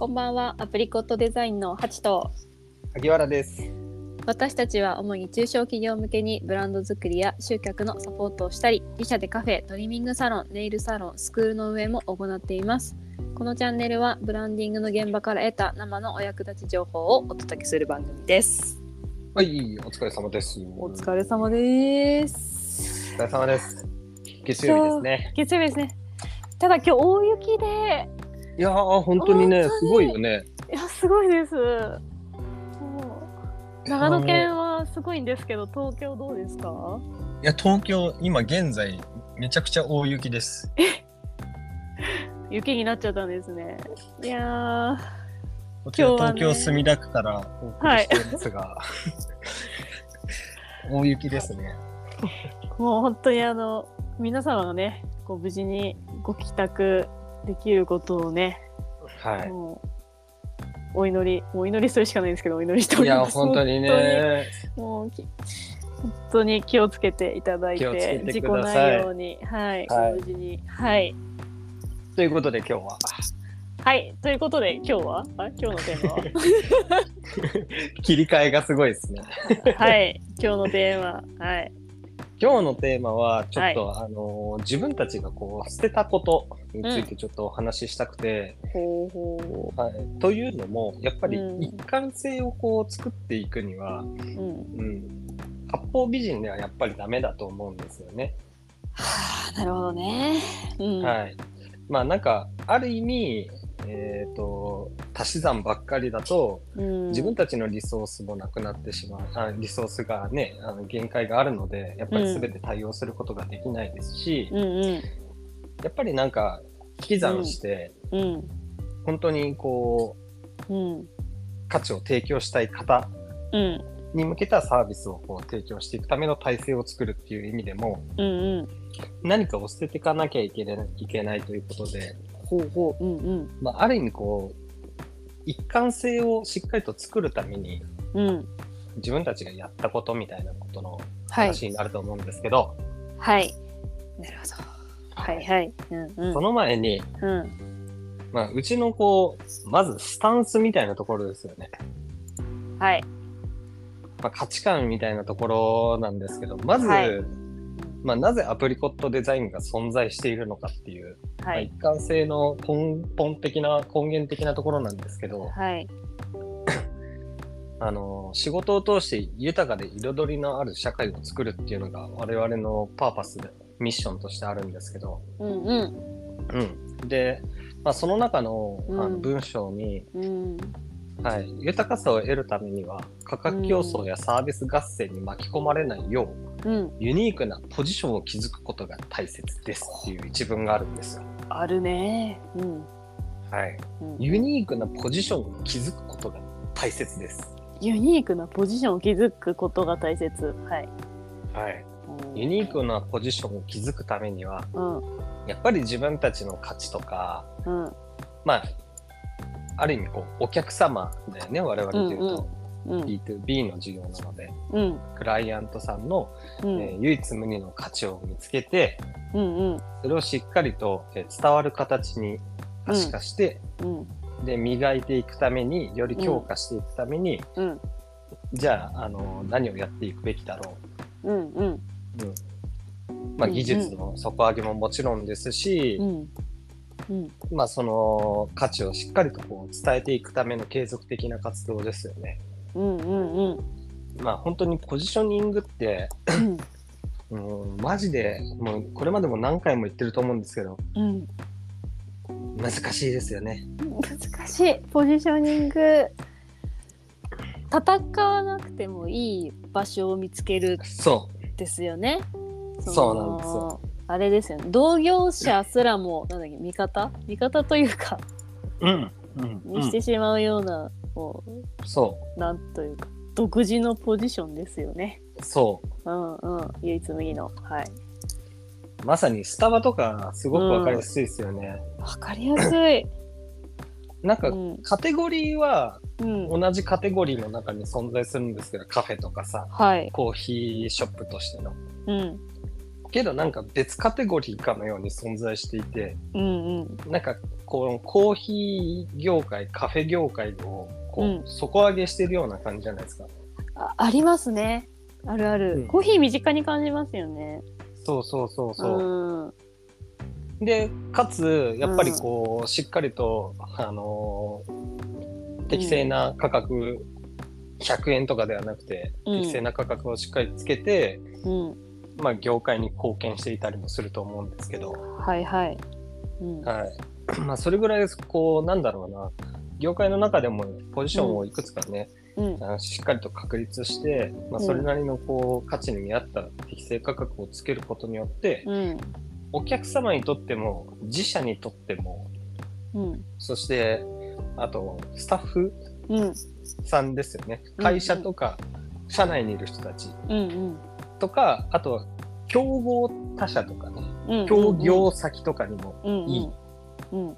こんばんは、アプリコットデザインのハチと萩原です。私たちは主に中小企業向けにブランド作りや集客のサポートをしたり、自社でカフェ、トリミングサロン、ネイルサロン、スクールの運営も行っています。このチャンネルはブランディングの現場から得た生のお役立ち情報をお届けする番組です。はい、お疲れ様です。お疲れ様です。お疲れ様です。月曜日ですね。月曜日ですね。ただ今日大雪で、いやー、本当にね、すごいよね。いや、すごいです。長野県はすごいんですけど、東京どうですか？いや、東京、今現在、めちゃくちゃ大雪です。雪になっちゃったんですね。いやー、こちら東京墨田区からお送りしてるんですが、大雪ですね。もう本当にあの、皆様がね、こう無事にご帰宅できることをね、はもう、お祈り、お祈りするしかないんですけど、お祈りしておい。いや、ります。本当にね。もうき本当に気をつけていただいて、て事故ないように、はい、はい無事に、はい。ということで、今日ははい、ということで、今日は？あ今日のテーマは？切り替えがすごいですね。はい、今日のテーマ、はい。今日のテーマは、ちょっと、あのー自分たちがこう捨てたことについてちょっとお話ししたくて、ほうほはい、というのも、やっぱりうん一貫性をこう作っていくには、う。うん。うん、八方美人ではやっぱりダメだと思うんですよね。はあ、なるほどね。うん。はい。まあなんか、ある意味、えっ、と、足し算ばっかりだと、うん、自分たちのリソースもなくなってしまう、あリソースがね、あの限界があるので、やっぱり全て対応することができないですし、うんうん。やっぱりなんか、引き算して、うん。本当にこう、うん。価値を提供したい方うん。に向けたサービスをこう提供していくための体制を作るっていう意味でも、うんうん。何かを捨てていかなきゃいけないいけないということで、ほうほう。うんうん。まあ、ある意味こう、一貫性をしっかりと作るために、うん。自分たちがやったことみたいなことのはい。話になると思うんですけど、はい。なるほど。はいはい。うんうん。その前に、うん。まあ、うちのこう、まずスタンスみたいなところですよね。はい。まあ、価値観みたいなところなんですけど、まず、はいまあ、なぜアプリコットデザインが存在しているのかっていう、まあ、はい。一貫性の根本的な、根源的なところなんですけど、はい。あの、仕事を通して豊かで彩りのある社会を作るっていうのが我々のパーパスで、ミッションとしてあるんですけど、うんうん。うん。で、まあ、その中のあうんの文章に、うん。はい、豊かさを得るためには価格競争やサービス合戦に巻き込まれないよう、うん。ユニークなポジションを築くことが大切ですっていう一文があるんですよ。あるね。うん。はい。うんユニークなポジションを築くことが大切です。ユニークなポジションを築くことが大切。はい。はい。うんユニークなポジションを築くためには、うん。やっぱり自分たちの価値とか、うん。まあ、ある意味こう、お客様だよね、我々で言うと、うん。B2B の事業なので、うん。クライアントさんの、うん。えー唯一無二の価値を見つけて、うん。うん。それをしっかりと、えー伝わる形に可視化して、うん。で、磨いていくために、より強化していくために、うん。じゃあ、あの、何をやっていくべきだろうん。うん。う。うん。まあ、うん技術の底上げももちろんですし、うん。うん。まあ、その価値をしっかりとこう伝えていくための継続的な活動ですよね。うん。うん。うん。まあ、本当にポジショニングって、うん、マジで、もうこれまでも何回も言ってると思うんですけど、うん。難しいですよね。難しいポジショニング戦わなくてもいい場所を見つけるそですよね。そうなんですよよ。あれですよね。同業者すらもなんだっけ味方？味方というかう。うん。うん。にしてしまうような、もそうなんというか独自のポジションですよね。う。そうんうん唯一無二のはい。う。まさにスタバとかすごくわかりやすいですよね。わかりやすい。なんかうんカテゴリーはうん同じカテゴリーの中に存在するんですけど、カフェとかさ、はい。コーヒーショップとしての。うんけどなんか別カテゴリーかのように存在していて、うんうん。なんかこのコーヒー業界、カフェ業界をこう、うん。底上げしてるような感じじゃないですか。あありますね。あるある、うん。コーヒー身近に感じますよね。そうそうそうそう。うん。で、かつ、やっぱりこう、しっかりと、あのー適正な価格、100円とかではなくて、うん。適正な価格をしっかりつけて、うんまあ、業界に貢献していたりもすると思うんですけど、はいはい、うん。はい。まあ、それぐらい、こう、なんだろうな、業界の中でもポジションをいくつかね、うん。しっかりと確立して、まあ、それなりのこう価値に見合った適正価格をつけることによって、うん。お客様にとっても自社にとってもうん。そしてあとスタッフうん。さんですよね。うん会社とか社内にいる人たち。うんとかあと競合他社とかね。うん。協業先とかにもうんいいうん。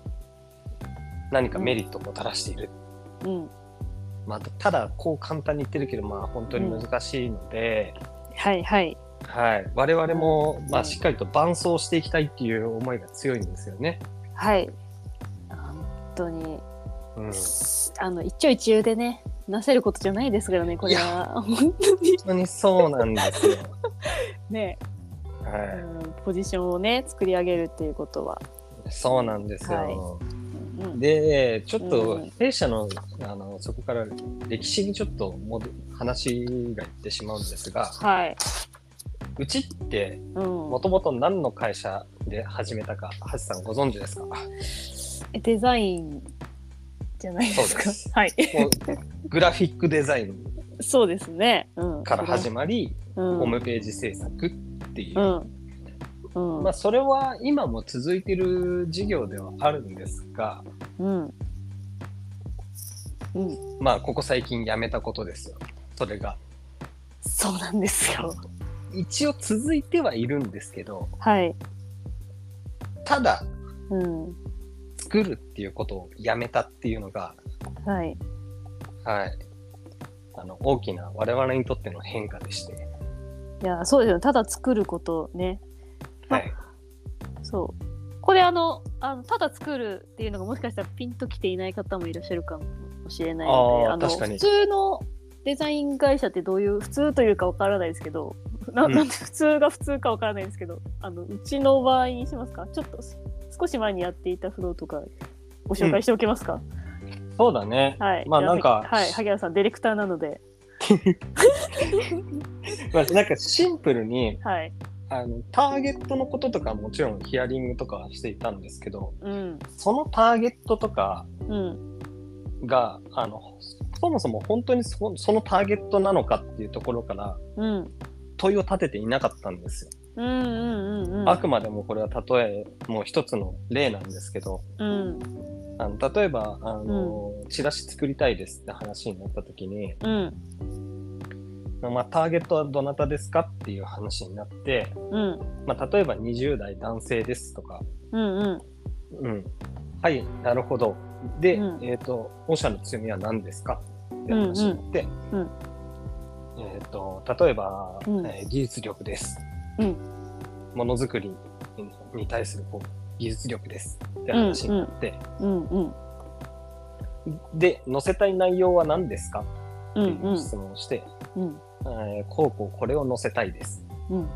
何かメリットをもたらしている、うん。まあ、ただこう簡単に言ってるけどまあ本当に難しいので、はいはい。はい、我々も、まあ、うんしっかりと伴走していきたいっていう思いが強いんですよね。はい。本当に。うん、あの一長一憂でねなせることじゃないですからねこれは。本当に。本当にそうなんですよ。ね、はうん、ポジションをね作り上げるっていうことは、い、そうなんですよ。はい。うん、で、ちょっとうん弊社のあのそこから歴史にちょっともど話がいってしまうんですが、はい、うちってうん。もともと何の会社で始めたか、橋さんご存知ですか？デザインじゃないですか。すはい。うグラフィックデザイン そうですね、うん、から始まり、うん、ホームページ制作っていう。う、ん。うん。まあ、それは今も続いてる事業ではあるんですが、うん。うん。まあ、ここ最近やめたことですよ。それが。そうなんですよ。一応続いてはいるんですけど、はい。ただ、うん作るっていうことをやめたっていうのが、はい。はい。あの、大きな我々にとっての変化でして。いやそうですよ。ただ作ることね。まはい。そう。これあのあのただ作るっていうのがもしかしたらピンときていない方もいらっしゃるかもしれないのでのあー確かに。普通のデザイン会社ってどういう普通というかわからないですけどなうん。なんで普通が普通かわからないんですけどあのうちの場合にしますか？ちょっと少し前にやっていたフローとかご紹介しておけますか、そうだね。はい。まあなんかはい。萩原さんディレクターなので。まあ、なんかシンプルに、はい。あの、ターゲットのこととかもちろんヒアリングとかはしていたんですけど、うん。そのターゲットとかうん。が、あの、そもそも本当にそそのターゲットなのかっていうところからうん。問いを立てていなかったんですよ。うんうんうんうん。あくまでもこれは例え、もう一つの例なんですけど、うん。あの例えば、あの、チラシ作りたいですって話になった時に、うん。まあ、ターゲットはどなたですかっていう話になって、うん。まあ、例えば20代男性ですとか、うんうん。うん。はい、なるほど。で、うん。えっ、と、御社の強みは何ですかって話になって、うんうん。えっ、と、例えば、うん。えー技術力です。うんものづくりに対するこう技術力ですって話になって、うんうんで、載せたい内容は何ですか？うんっていう質問をして、うんえーこうこうこれを載せたいです。うん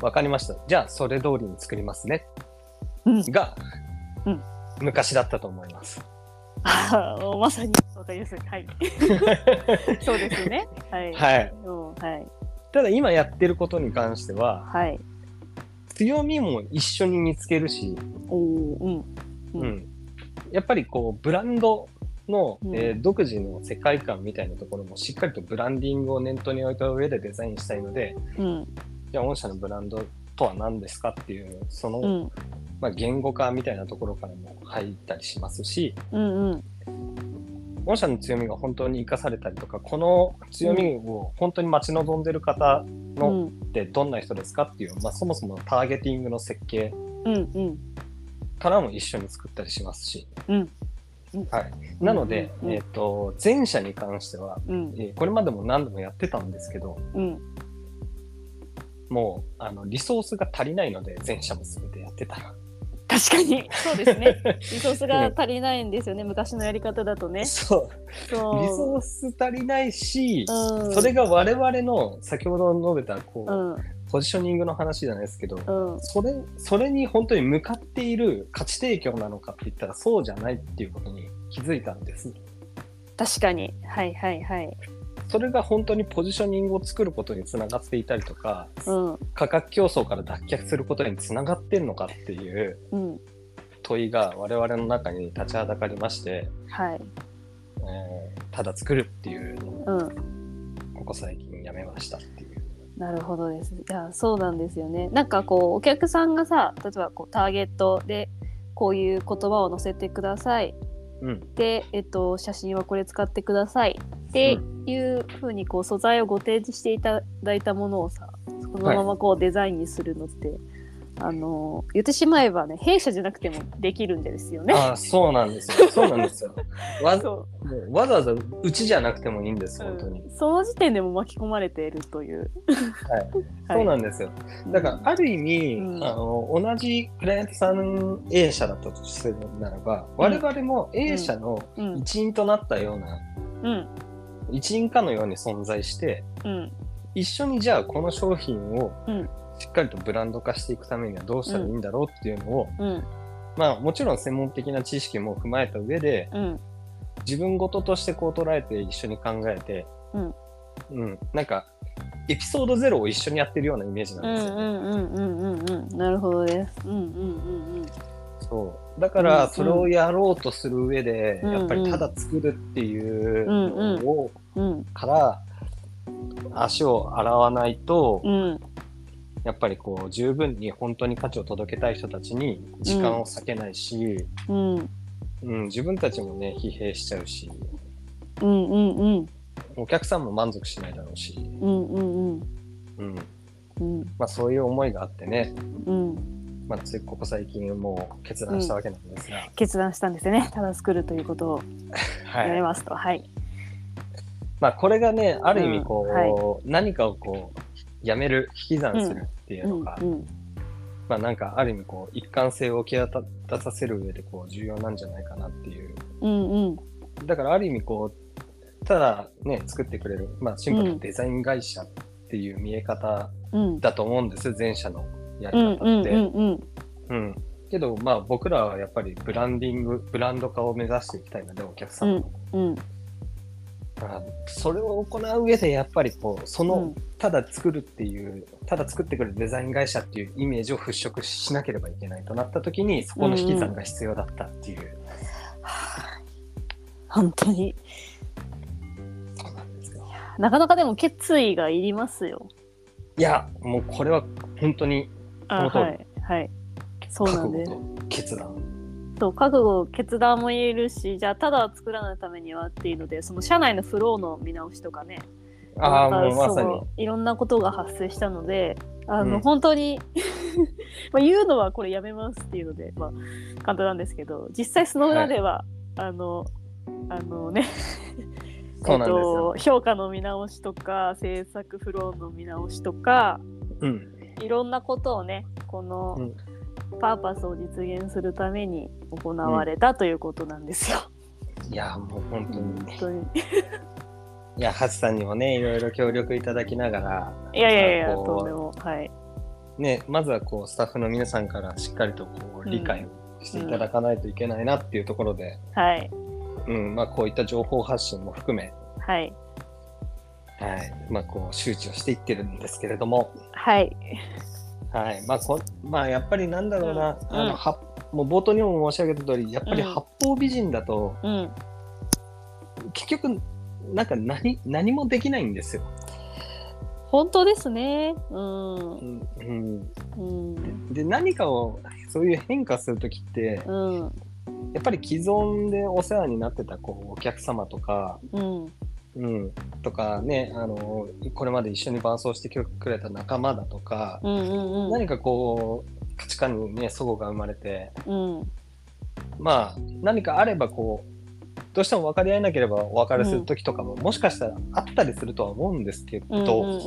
わかりました。じゃあ、それ通りに作りますね。うんが、うん昔だったと思います。ああ、まさにわかりやすい。はい。そうですね。はい。はい。うん、はい。ただ今やってることに関しては、はい。強みも一緒に見つけるし、おお、うん。ううんんやっぱりこうブランドの、うんえー独自の世界観みたいなところもしっかりとブランディングを念頭に置いた上でデザインしたいのでうん。じゃあ御社のブランドとは何ですかっていうその、うん。まあ、言語化みたいなところからも入ったりしますしうん。うん。御社の強みが本当に生かされたりとかこの強みを本当に待ち望んでる方うのん。ってどんな人ですかっていう、まあ、そもそものターゲティングの設計うん。うん。からも一緒に作ったりしますし、うん。はい、なので、うんえっと前者に関してはうん。えーこれまでも何度もやってたんですけど、うん。もうあのリソースが足りないので全社も全てやってたら確かに。そうですね。リソースが足りないんですよね。昔のやり方だとね。そう。そう。リソース足りないし、うん。それが我々の先ほど述べたこう、うん。ポジショニングの話じゃないですけど、うん。それそれに本当に向かっている価値提供なのかって言ったらそうじゃないっていうことに気づいたんです。確かに。はいはいはいそれが本当にポジショニングを作ることにつながっていたりとか、うん価格競争から脱却することにつながってるのかっていううん問いが我々の中に立ちはだかりまして、はいえーただ作るっていうのをうんここ最近やめましたっていう。なるほどです。いや、そうなんですよね。なんかこう、お客さんがさ、例えばこうターゲットで、こういう言葉を載せてください。うんで、えっと、写真はこれ使ってください。っていうふうに、こう、素材をご提示していただいたものをさ、そのままこう、デザインにするのって、あの、言ってしまえばね、弊社じゃなくてもできるんですよね。ああそうなんですよ。そうなんですよ。わそうもうわざわざうちじゃなくてもいいんです本当に。うんその時点でも巻き込まれているという。はい、そうなんですよ。だからある意味、うんあの同じクライアントさん A 社だったとするならば、我々も A 社のうん、一員となったような、うん、一員かのように存在して、うん、一緒にじゃあこの商品をうんしっかりとブランド化していくためにはどうしたらいいんだろうっていうのを、うん、まあもちろん専門的な知識も踏まえた上で、うん、自分事としてこう捉えて一緒に考えて、うん。うん。なんかエピソードゼロを一緒にやってるようなイメージうなんですよ。ね。んうんうんうんうんうん。なるほどです。うんうんうんそう。だかうんうん。らそれをやろうとする上で、うんうん。やっぱりただ作るっていうのを、うん。うん。から足を洗わないと、うんやっぱりこう十分に本当に価値を届けたい人たちに時間を割けないし、うんうん自分たちもね疲弊しちゃうしうん。うん。うん。お客さん。も満足しないだろうし、うん。うん。うん。うん。うん。まあ、そういう思いがあってね、うん。まあ、ついここ最近もう決断したわけなん。ですが、決断したん。ですよね。ただ作るということをはいやめますと。はい。まあ、これがねある意味こう、うん。はい何かをこうやめる引き算するっていうのが、うんまあなんかある意味こう一貫性を際立たさせる上でこう重要なんじゃないかなっていう。うんうん。だからある意味こうただね作ってくれる、まあ、シンプルなデザイン会社っていう見え方うん。だと思うんです前者のやりうん方って。うんうんうんうん。けどまあ僕らはやっぱりブランディングブランド化を目指していきたいのでお客さんの、うんあそれを行う上でやっぱりこうその、うん。ただ作るっていうただ作ってくれるデザイン会社っていうイメージを払拭しなければいけないとなった時にそこの引き算が必要だったっていう、本当に。そうなんですよ。なかなかでも決意がいりますよ。いやもうこれは本当にの通り。はい。はい。そうなんです。決断そう覚悟決断も言えるしじゃあただ作らないためにはっていうのでその社内のフローの見直しとかね。あもうまさに。いろんなことが発生したのであの、うん。本当に まあ言うのはこれやめますっていうので、まあ、簡単なんですけど実際その裏では、あのあのね えっと、評価の見直しとか制作フローの見直しとかうん。いろんなことをねこのうんパーパスを実現するために行われたということなんですよ。いやもう本当に、本当に いやハチさんにもねいろいろ協力いただきながらいやいやいや、とんでも。はい。ねまずはこうスタッフの皆さんからしっかりとこう理解をしていただかないといけないなっていうところで、はい。うんまあ、こういった情報発信も含めはい。はいまあ、こう周知をしていってるんですけれども、はい。はいまあこまあ、やっぱりなんだろうな、うんあのはもう冒頭にも申し上げた通りやっぱりうん八方美人だと、うん。結局なんか何何もできないんですよ。本当ですね。うん。うんうん、うん。で何かをそういう変化する時ってうん。やっぱり既存でお世話になってたこうお客様とか、うん。うん、とかねあのこれまで一緒に伴走してくれた仲間だとか、うん。うん。何かこう価値観にね齟齬が生まれてうん。まあ何かあればこうどうしても分かり合えなければお別れする時とかも、もしかしたらあったりするとは思うんですけど、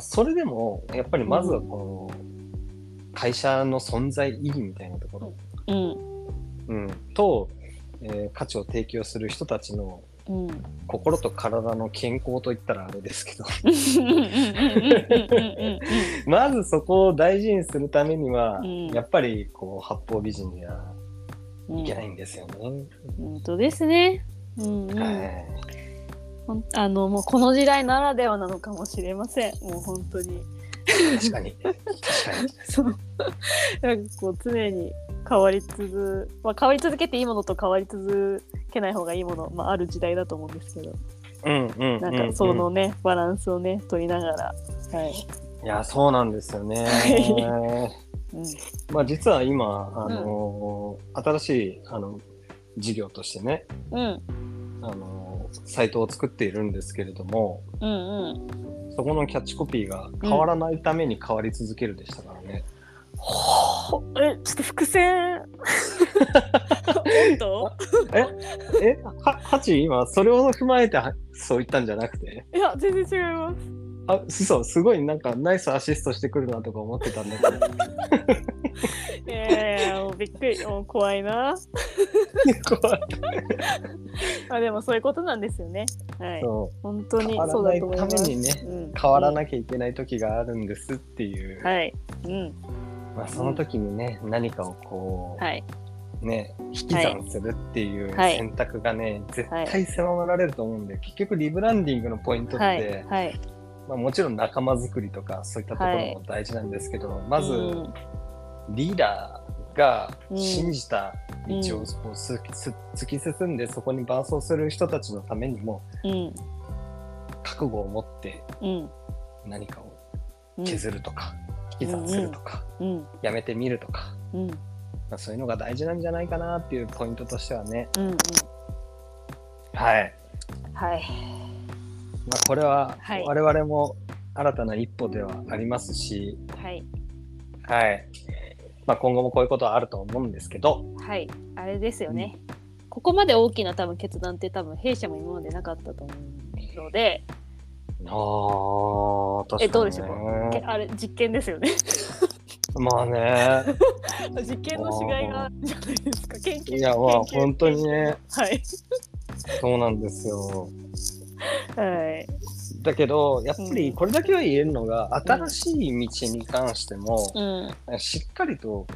それでもやっぱりまずはこの会社の存在意義みたいなところ、うんうん、と、えー価値を提供する人たちのうん心と体の健康といったらあれですけど。まずそこを大事にするためには、うん。やっぱりこう八方美人にはいけないん。ですよね。本当ですね。うん。うん。はいあのもうこの時代ならではなのかもしれません。もう本当に。確かに。確かに。そう。なんかこう常に変わり続、まあ変わり続けていいものと変わり続けない方がいいもの、まあある時代だと思うんですけど、うんうんうんなんかそのね、バランスをね取りながら、はい。いやそうなんですよね。うん。まあ実は今あのー新しいあの事業としてねうん。あのーサイトを作っているんですけれどもうんうん。そこのキャッチコピーが変わらないために変わり続けるでしたからね。ほえちょっと伏線。本当？え？はハチ今それを踏まえてはそう言ったんじゃなくて？いや全然違います。あそうすごいなんかナイスアシストしてくるなとか思ってたんだけどいやいやもうびっくり、もう怖いな。怖いまあでもそういうことなんですよね。はい。そう本当に変わらそうだと思います。めにねうん変わらなきゃいけない時があるんですっていう、はい。うん。まあ、その時にね何かをこう、はい。ね引き算するっていうはい選択がね、絶対狭められると思うんで、結局リブランディングのポイントって、はい。はい。まあ、もちろん仲間づくりとかそういったところも大事なんですけど、まず、うんリーダーがうん信じた道を突き進んでそこに伴走する人たちのためにもうん。覚悟を持ってうん。何かをうん。削るとか、引き算するとか、うん。やめてみるとか、うん。まあ、そういうのが大事なんじゃないかなっていうポイントとしてはねうん。うん。はい、はい。まあ、これははい我々も新たな一歩ではありますし、はい。はいまあ、今後もこういうことはあると思うんですけど、はい。あれですよね。ここまで大きな多分決断って多分弊社も今までなかったと思うので、ああ、確かに、ね。えどうでしょう？けあれ実験ですよね。まあね。実験の違いがあるじゃないですか。研究いや、まあ本当にね、はい。そうなんですよ。はい。だけど、やっぱうんりこれだけは言えるのが、新しい道に関しても、うん。しっかりと、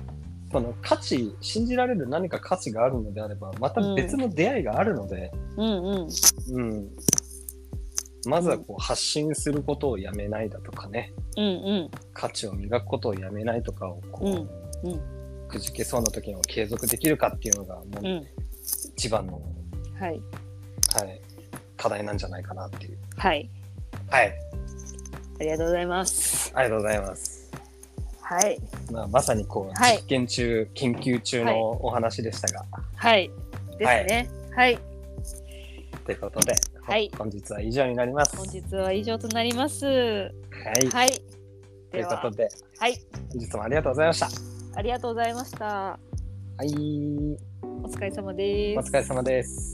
その価値、信じられる何か価値があるのであれば、また別の出会いがあるので、うんうん。うん。まずはこう発信することをやめないだとかね、うんうん。価値を磨くことをやめないとかをこう、うんうんくじけそうな時にも継続できるかっていうのが、もううん。一番の、はい。はい、課題なんじゃないかなっていう。はい。はい、ありがとうございます。ありがとうございます。はい。まあ、まさにこう、はい実験中、研究中のお話でしたが、はい。ですね。はい。ということで、はい本日は以上になります。本日は以上となります。ははい、い。ということ、で、はい。本日もありがとうございました。ありがとうございました。はい、お疲れ様です。お疲れ様です。